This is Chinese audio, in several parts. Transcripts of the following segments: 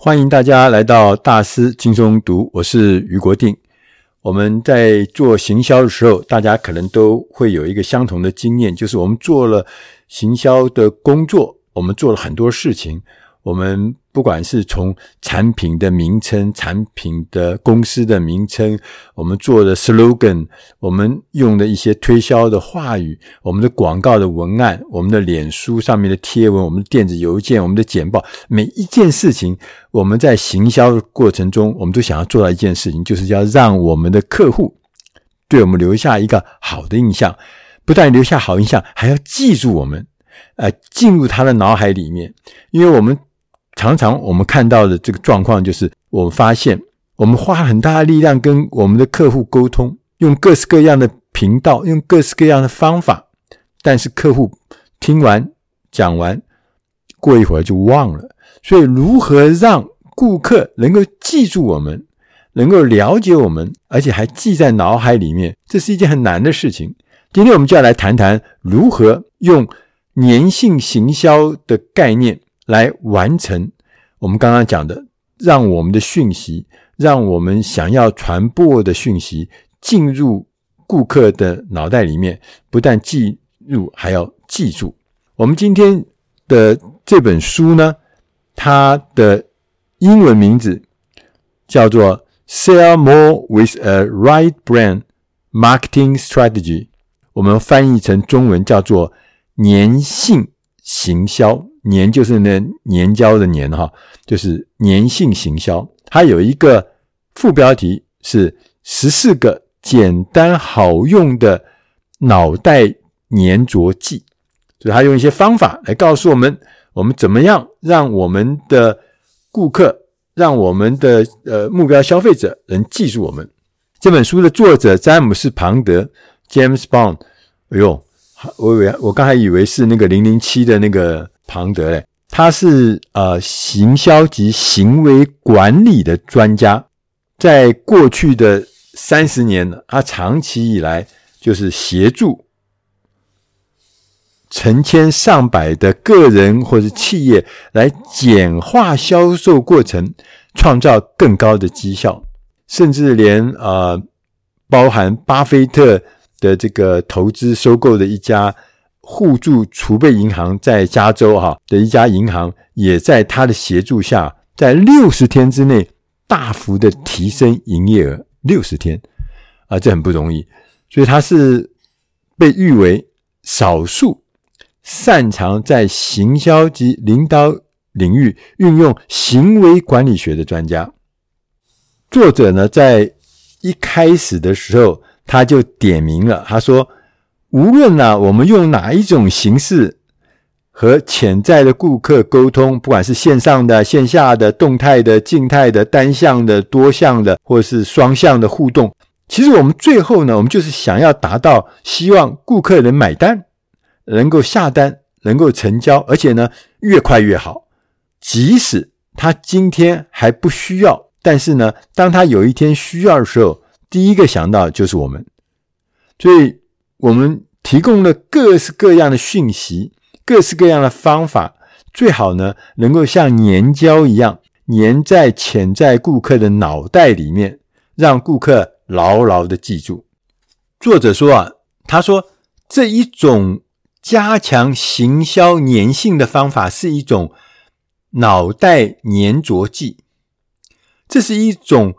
欢迎大家来到大师轻松读，我是于国定。我们在做行销的时候，大家可能都会有一个相同的经验，就是我们做了行销的工作，我们做了很多事情，我们。不管是从产品的名称、产品的公司的名称，我们做的 slogan，我们用的一些推销的话语，我们的广告的文案，我们的脸书上面的贴文，我们的电子邮件，我们的简报，每一件事情，我们在行销的过程中，我们都想要做到一件事情，就是要让我们的客户对我们留下一个好的印象，不但留下好印象，还要记住我们，呃，进入他的脑海里面，因为我们。常常我们看到的这个状况就是，我们发现我们花很大的力量跟我们的客户沟通，用各式各样的频道，用各式各样的方法，但是客户听完讲完，过一会儿就忘了。所以，如何让顾客能够记住我们，能够了解我们，而且还记在脑海里面，这是一件很难的事情。今天我们就要来谈谈如何用粘性行销的概念。来完成我们刚刚讲的，让我们的讯息，让我们想要传播的讯息进入顾客的脑袋里面，不但记入，还要记住。我们今天的这本书呢，它的英文名字叫做《Sell More with a Right Brand Marketing Strategy》，我们翻译成中文叫做“粘性行销”。粘就是那粘胶的粘哈，就是粘性行销。它有一个副标题是十四个简单好用的脑袋粘着剂，所以他用一些方法来告诉我们，我们怎么样让我们的顾客，让我们的呃目标消费者能记住我们。这本书的作者詹姆斯·庞德 （James Bond），哎呦，我以为我刚才以为是那个零零七的那个。庞德嘞，他是呃行销及行为管理的专家，在过去的三十年呢，他长期以来就是协助成千上百的个人或者企业来简化销售过程，创造更高的绩效，甚至连呃包含巴菲特的这个投资收购的一家。互助储备银行在加州哈的一家银行，也在他的协助下，在六十天之内大幅的提升营业额。六十天啊，这很不容易。所以他是被誉为少数擅长在行销及领导领域运用行为管理学的专家。作者呢，在一开始的时候，他就点名了，他说。无论呢、我们用哪一种形式和潜在的顾客沟通，不管是线上的、线下的、动态的、静态的、单向的、多项的，或是双向的互动，其实我们最后呢，我们就是想要达到希望顾客能买单，能够下单，能够成交，而且呢，越快越好。即使他今天还不需要，但是呢，当他有一天需要的时候，第一个想到就是我们，所以。我们提供了各式各样的讯息，各式各样的方法，最好呢能够像粘胶一样粘在潜在顾客的脑袋里面，让顾客牢牢的记住。作者说啊，他说这一种加强行销粘性的方法是一种脑袋粘着剂，这是一种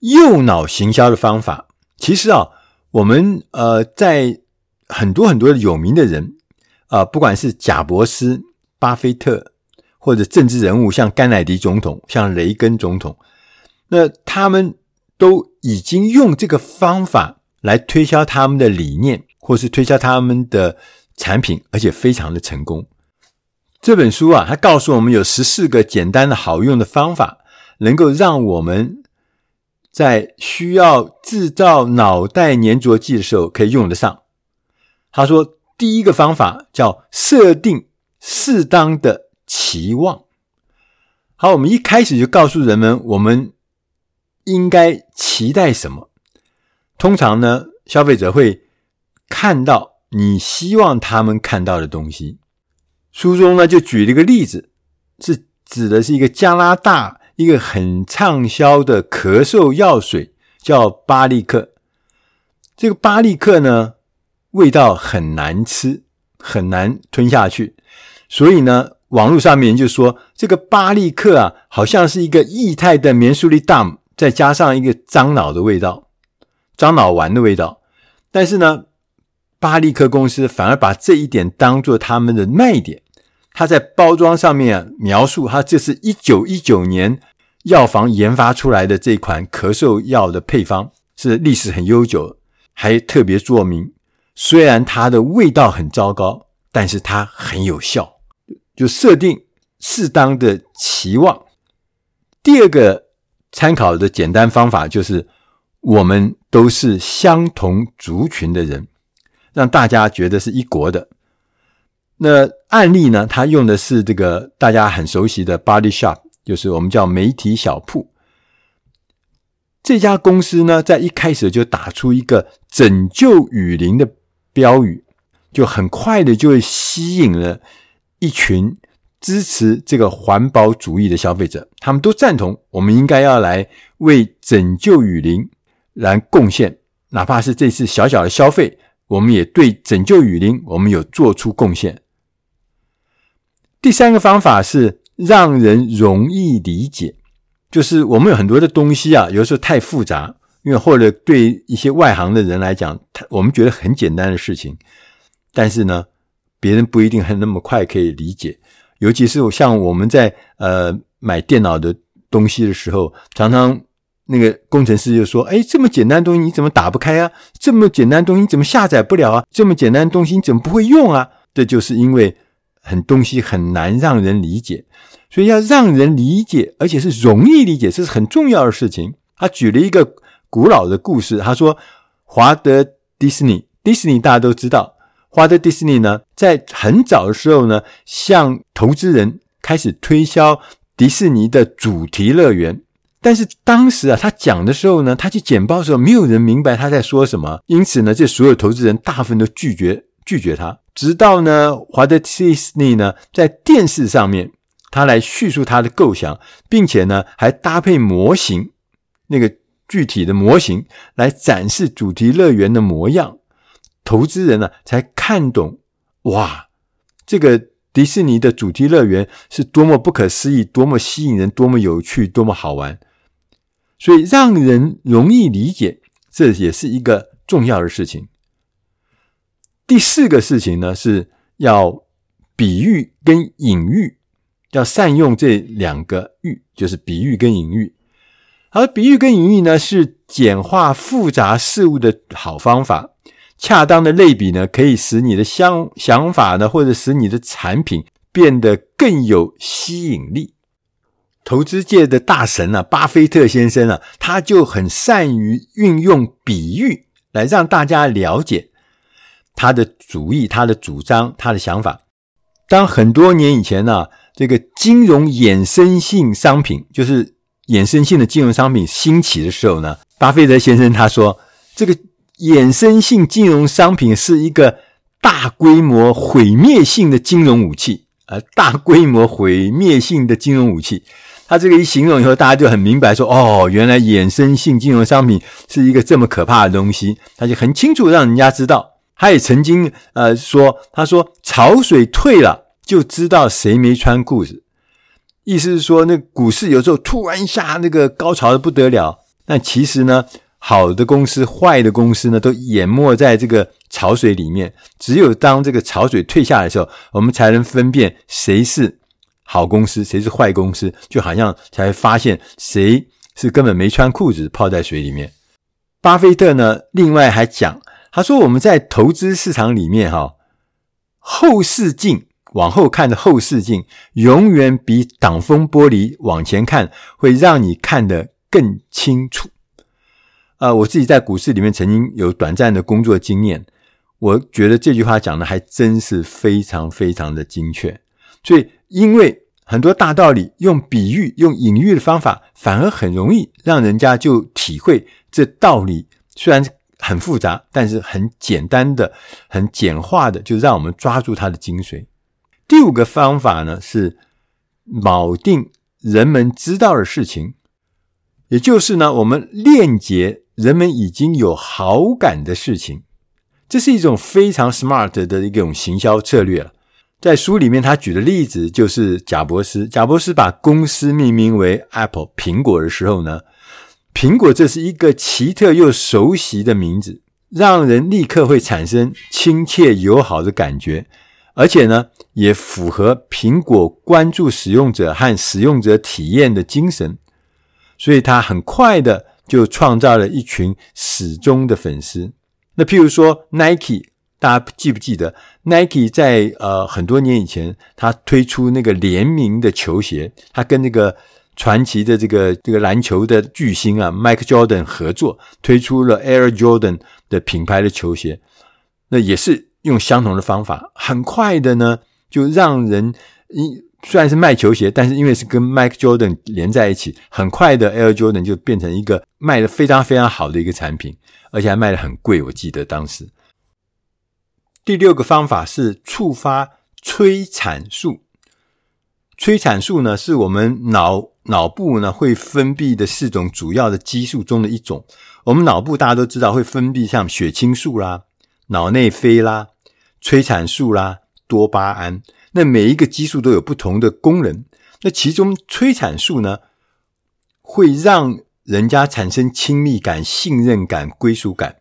右脑行销的方法。其实啊，我们呃在很多很多有名的人啊、不管是贾伯斯、巴菲特，或者政治人物像甘乃迪总统、像雷根总统，那他们都已经用这个方法来推销他们的理念，或是推销他们的产品，而且非常的成功。这本书啊，它告诉我们有十四个简单的好用的方法，能够让我们在需要制造脑袋粘着剂的时候可以用得上。他说：“第一个方法叫设定适当的期望。好，我们一开始就告诉人们，我们应该期待什么。通常呢，消费者会看到你希望他们看到的东西。书中呢，就举了一个例子，是指的是一个加拿大一个很畅销的咳嗽药水，叫巴利克。这个巴利克呢，味道很难吃，很难吞下去，所以呢，网络上面就说这个巴利克啊，好像是一个液态的眠速力大，再加上一个樟脑的味道，樟脑丸的味道。但是呢，巴利克公司反而把这一点当做他们的卖点。他在包装上面啊，描述，他这是一九一九年药房研发出来的这款咳嗽药的配方，是历史很悠久，还特别注明，虽然它的味道很糟糕，但是它很有效，就设定适当的期望。第二个参考的简单方法就是，我们都是相同族群的人，让大家觉得是一国的。那案例呢？他用的是这个大家很熟悉的 Body Shop，就是我们叫媒体小铺。这家公司呢，在一开始就打出一个“拯救雨林”的标语，就很快的就会吸引了一群支持这个环保主义的消费者。他们都赞同，我们应该要来为拯救雨林来贡献，哪怕是这次小小的消费，我们也对拯救雨林，我们有做出贡献。第三个方法是让人容易理解，就是我们有很多的东西啊，有时候太复杂，因为或者对一些外行的人来讲，他我们觉得很简单的事情，但是呢，别人不一定很那么快可以理解。尤其是像我们在呃买电脑的东西的时候，常常那个工程师就说：“哎，这么简单的东西你怎么打不开啊？这么简单的东西你怎么下载不了啊？这么简单的东西你怎么不会用啊？”这就是因为。很东西很难让人理解，所以要让人理解，而且是容易理解，这是很重要的事情。他举了一个古老的故事，他说，华德迪士尼，迪士尼大家都知道，华德迪士尼呢，在很早的时候呢，向投资人开始推销迪士尼的主题乐园，但是当时啊，他讲的时候呢，他去简报的时候，没有人明白他在说什么，因此呢，这所有投资人大部分都拒绝拒绝他。直到呢，华德迪士尼呢，在电视上面，他来叙述他的构想，并且呢，还搭配模型，那个具体的模型来展示主题乐园的模样，投资人呢才看懂，哇，这个迪士尼的主题乐园是多么不可思议，多么吸引人，多么有趣，多么好玩，所以让人容易理解，这也是一个重要的事情。第四个事情呢，是要比喻跟隐喻，要善用这两个喻，就是比喻跟隐喻。而比喻跟隐喻呢，是简化复杂事物的好方法。恰当的类比呢，可以使你的想想法呢，或者使你的产品变得更有吸引力。投资界的大神啊，巴菲特先生啊，他就很善于运用比喻来让大家了解。他的主意、他的主张、他的想法。当很多年以前呢、这个金融衍生性商品，就是衍生性的金融商品兴起的时候呢，巴菲特先生他说，这个衍生性金融商品是一个大规模毁灭性的金融武器，呃，大规模毁灭性的金融武器。他这个一形容以后，大家就很明白说，哦，原来衍生性金融商品是一个这么可怕的东西，他就很清楚让人家知道。他也曾经呃说，他说潮水退了就知道谁没穿裤子，意思是说那股市有时候突然一下那个高潮的不得了，但其实呢，好的公司、坏的公司呢都淹没在这个潮水里面。只有当这个潮水退下来的时候，我们才能分辨谁是好公司，谁是坏公司，就好像才发现谁是根本没穿裤子泡在水里面。巴菲特呢，另外还讲。他说：“我们在投资市场里面，哈，后视镜往后看的后视镜，永远比挡风玻璃往前看会让你看得更清楚。”啊，我自己在股市里面曾经有短暂的工作经验，我觉得这句话讲的还真是非常非常的精确。所以，因为很多大道理用比喻、用隐喻的方法，反而很容易让人家就体会这道理。虽然。很复杂，但是很简单的、很简化的，就让我们抓住它的精髓。第五个方法呢，是锚定人们知道的事情，也就是呢，我们链接人们已经有好感的事情，这是一种非常 smart 的一种行销策略了。在书里面，他举的例子就是贾伯斯。贾伯斯把公司命名为 Apple 苹果的时候呢，苹果这是一个奇特又熟悉的名字，让人立刻会产生亲切友好的感觉，而且呢，也符合苹果关注使用者和使用者体验的精神，所以他很快的就创造了一群始终的粉丝。那譬如说 Nike。大家记不记得 Nike 在呃很多年以前，他推出那个联名的球鞋，他跟那个传奇的这个这个篮球的巨星啊，Mike Jordan 合作，推出了 Air Jordan 的品牌的球鞋。那也是用相同的方法，很快的呢，就让人一虽然是卖球鞋，但是因为是跟 Mike Jordan 连在一起，很快的 Air Jordan 就变成一个卖的非常非常好的一个产品，而且还卖的很贵。我记得当时。第六个方法是触发催产素。催产素呢，是我们脑脑部呢会分泌的四种主要的激素中的一种。我们脑部大家都知道会分泌像血清素啦、脑内啡啦、催产素啦、多巴胺。那每一个激素都有不同的功能。那其中催产素呢，会让人家产生亲密感、信任感、归属感。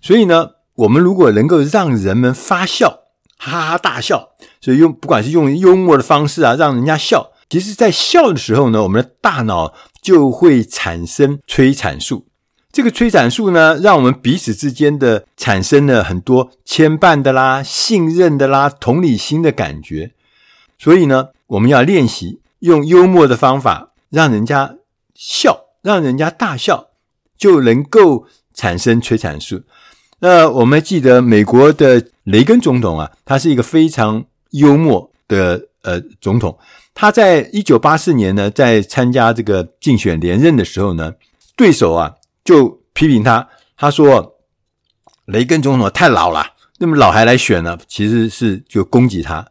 所以呢。我们如果能够让人们发笑，哈哈大笑，所以用不管是用幽默的方式啊，让人家笑，其实，在笑的时候呢，我们的大脑就会产生催产素。这个催产素呢，让我们彼此之间的产生了很多牵绊的啦、信任的啦、同理心的感觉。所以呢，我们要练习用幽默的方法，让人家笑，让人家大笑，就能够产生催产素。那我们记得美国的雷根总统啊，他是一个非常幽默的呃总统。他在一九八四年呢，在参加这个竞选连任的时候呢，对手啊就批评他，他说雷根总统太老了，那么老还来选呢，其实是就攻击他。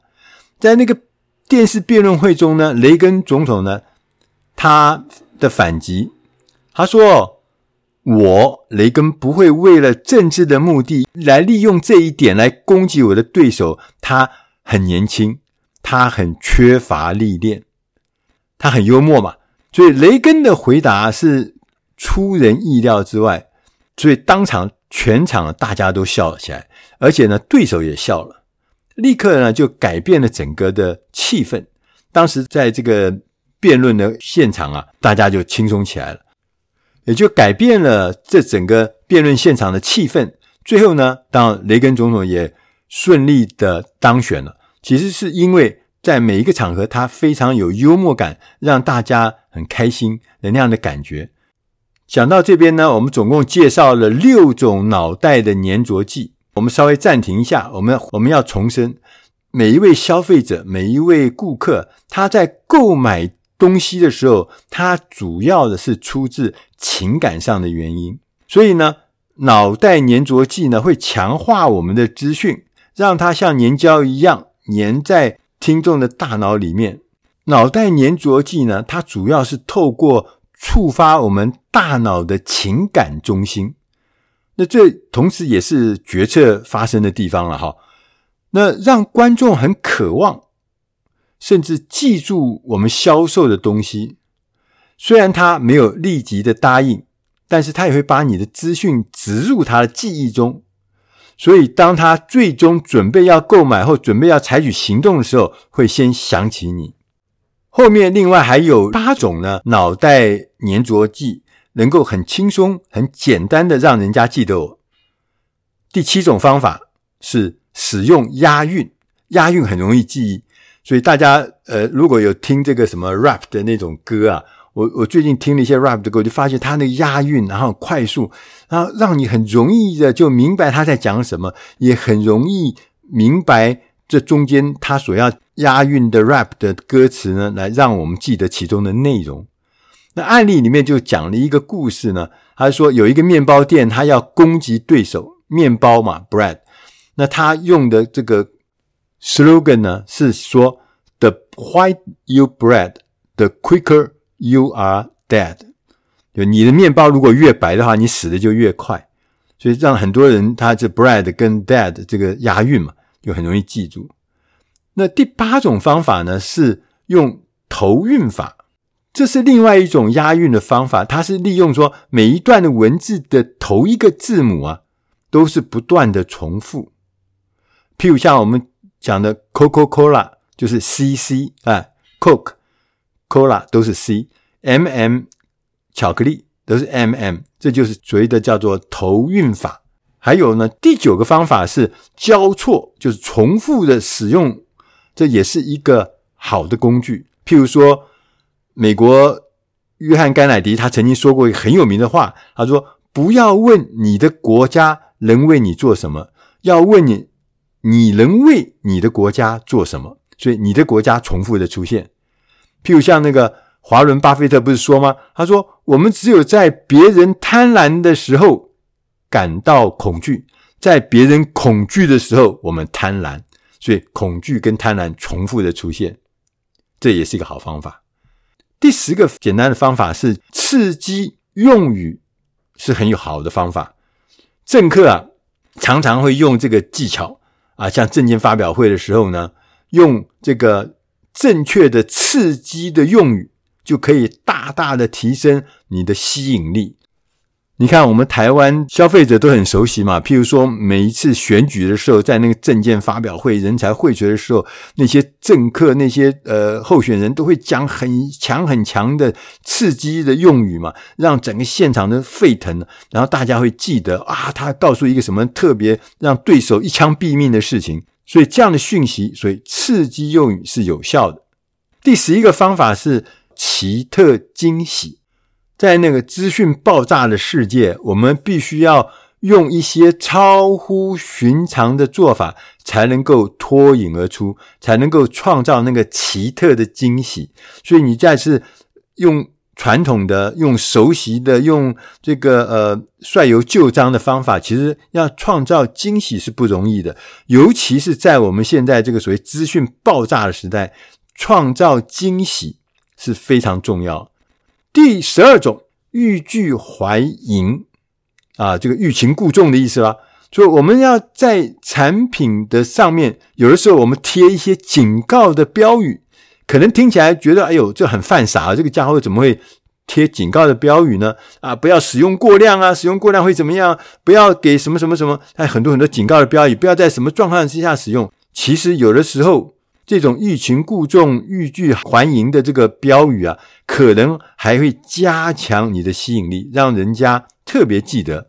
在那个电视辩论会中呢，雷根总统呢，他的反击，他说。我雷根不会为了政治的目的来利用这一点来攻击我的对手。他很年轻，他很缺乏历练，他很幽默嘛。所以雷根的回答是出人意料之外，所以当场全场大家都笑了起来，而且呢，对手也笑了，立刻呢就改变了整个的气氛。当时在这个辩论的现场啊，大家就轻松起来了。也就改变了这整个辩论现场的气氛。最后呢，当雷根总统也顺利的当选了，其实是因为在每一个场合他非常有幽默感，让大家很开心的那样的感觉。讲到这边呢，我们总共介绍了六种脑袋的粘着剂。我们稍微暂停一下，我们我们要重申，每一位消费者，每一位顾客，他在购买东西的时候，它主要的是出自情感上的原因，所以呢，脑袋粘着剂呢会强化我们的资讯，让它像粘胶一样粘在听众的大脑里面。脑袋粘着剂呢，它主要是透过触发我们大脑的情感中心，那这同时也是决策发生的地方了哈。那让观众很渴望。甚至记住我们销售的东西，虽然他没有立即的答应，但是他也会把你的资讯植入他的记忆中。所以，当他最终准备要购买或准备要采取行动的时候，会先想起你。后面另外还有八种呢，脑袋粘着剂能够很轻松、很简单的让人家记得我。第七种方法是使用押韵，押韵很容易记忆。所以大家呃，如果有听这个什么 rap 的那种歌啊，我我最近听了一些 rap 的歌，我就发现它那个押韵，然后快速，然后让你很容易的就明白他在讲什么，也很容易明白这中间他所要押韵的 rap 的歌词呢，来让我们记得其中的内容。那案例里面就讲了一个故事呢，他说有一个面包店，他要攻击对手，面包嘛，bread，那他用的这个。slogan 呢是说，The white you bread the quicker you are dead。就你的面包如果越白的话，你死的就越快。所以让很多人他这 bread 跟 dead 这个押韵嘛，就很容易记住。那第八种方法呢，是用头韵法，这是另外一种押韵的方法。它是利用说每一段的文字的头一个字母啊，都是不断的重复。譬如像我们讲的 Coca-Cola 就是 C C 啊，Coke、Cola 都是 C，M M 巧克力都是 M M，这就是所谓的叫做头韵法。还有呢，第九个方法是交错，就是重复的使用。这也是一个好的工具。譬如说，美国约翰甘乃迪他曾经说过一个很有名的话，他说：“不要问你的国家能为你做什么，要问你你能为你的国家做什么。”所以，你的国家重复的出现。譬如像那个华伦巴菲特不是说吗？他说：“我们只有在别人贪婪的时候感到恐惧，在别人恐惧的时候，我们贪婪。”所以，恐惧跟贪婪重复的出现，这也是一个好方法。第十个简单的方法是刺激用语，是很有好的方法。政客啊，常常会用这个技巧啊，像政见发表会的时候呢，用这个正确的刺激的用语，就可以大大的提升你的吸引力。你看，我们台湾消费者都很熟悉嘛。譬如说，每一次选举的时候，在那个政见发表会、人才汇萃的时候，那些政客、那些呃候选人都会讲很强很强的刺激的用语嘛，让整个现场都沸腾。然后大家会记得啊，他告诉一个什么特别让对手一枪毙命的事情。所以这样的讯息，所以刺激用语是有效的。第十一个方法是奇特惊喜。在那个资讯爆炸的世界，我们必须要用一些超乎寻常的做法，才能够脱颖而出，才能够创造那个奇特的惊喜。所以，你再次用传统的、用熟悉的、用这个呃率由旧章的方法，其实要创造惊喜是不容易的。尤其是在我们现在这个所谓资讯爆炸的时代，创造惊喜是非常重要。第十二种欲拒还迎啊，这个欲擒故纵的意思啦。所以我们要在产品的上面，有的时候我们贴一些警告的标语，可能听起来觉得哎呦，这很犯傻，这个家伙怎么会贴警告的标语呢？啊，不要使用过量啊，使用过量会怎么样？不要给什么什么什么，还很多很多警告的标语，不要在什么状况之下使用。其实有的时候。这种欲擒故纵、欲拒还迎的这个标语啊，可能还会加强你的吸引力，让人家特别记得。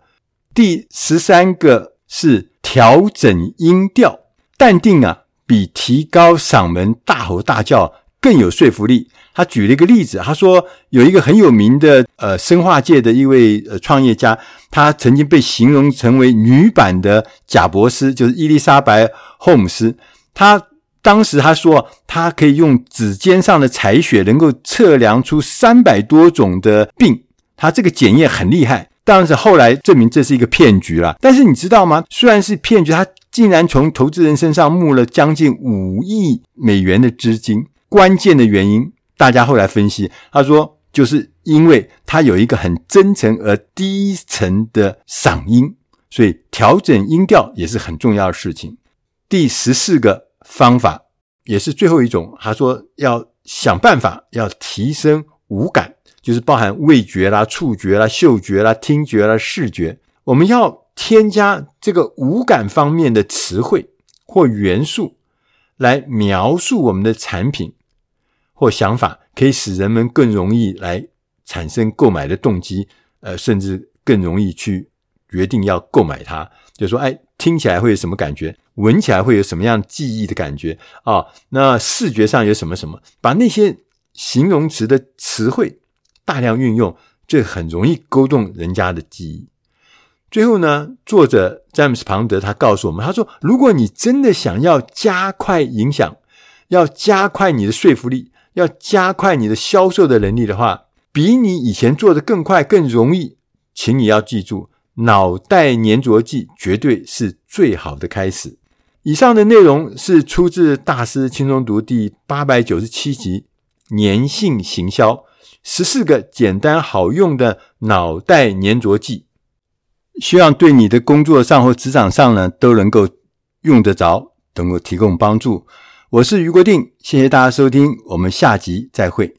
第十三个是调整音调，淡定啊，比提高嗓门大吼大叫更有说服力。他举了一个例子，他说有一个很有名的呃生化界的一位呃创业家，他曾经被形容成为女版的贾伯斯，就是伊丽莎白·霍姆斯，他。当时他说，他可以用指尖上的采血，能够测量出三百多种的病。他这个检验很厉害，但是后来证明这是一个骗局了。但是你知道吗？虽然是骗局，他竟然从投资人身上募了将近五亿美元的资金。关键的原因，大家后来分析，他说就是因为他有一个很真诚而低沉的嗓音，所以调整音调也是很重要的事情。第十四个。方法也是最后一种，他说要想办法要提升五感，就是包含味觉啦、触觉啦、嗅觉啦、听觉啦、视觉。我们要添加这个五感方面的词汇或元素，来描述我们的产品或想法，可以使人们更容易来产生购买的动机，呃，甚至更容易去决定要购买它。就说，哎，听起来会有什么感觉？闻起来会有什么样记忆的感觉啊、那视觉上有什么什么？把那些形容词的词汇大量运用，这很容易勾动人家的记忆。最后呢，作者詹姆斯庞德他告诉我们，他说：如果你真的想要加快影响，要加快你的说服力，要加快你的销售的能力的话，比你以前做的更快、更容易，请你要记住，脑袋黏着剂绝对是最好的开始。以上的内容是出自《大师轻松读》第八百九十七集，粘性行销，十四个简单好用的脑袋粘着剂，希望对你的工作上或职场上呢都能够用得着，能够提供帮助。我是余国定，谢谢大家收听，我们下集再会。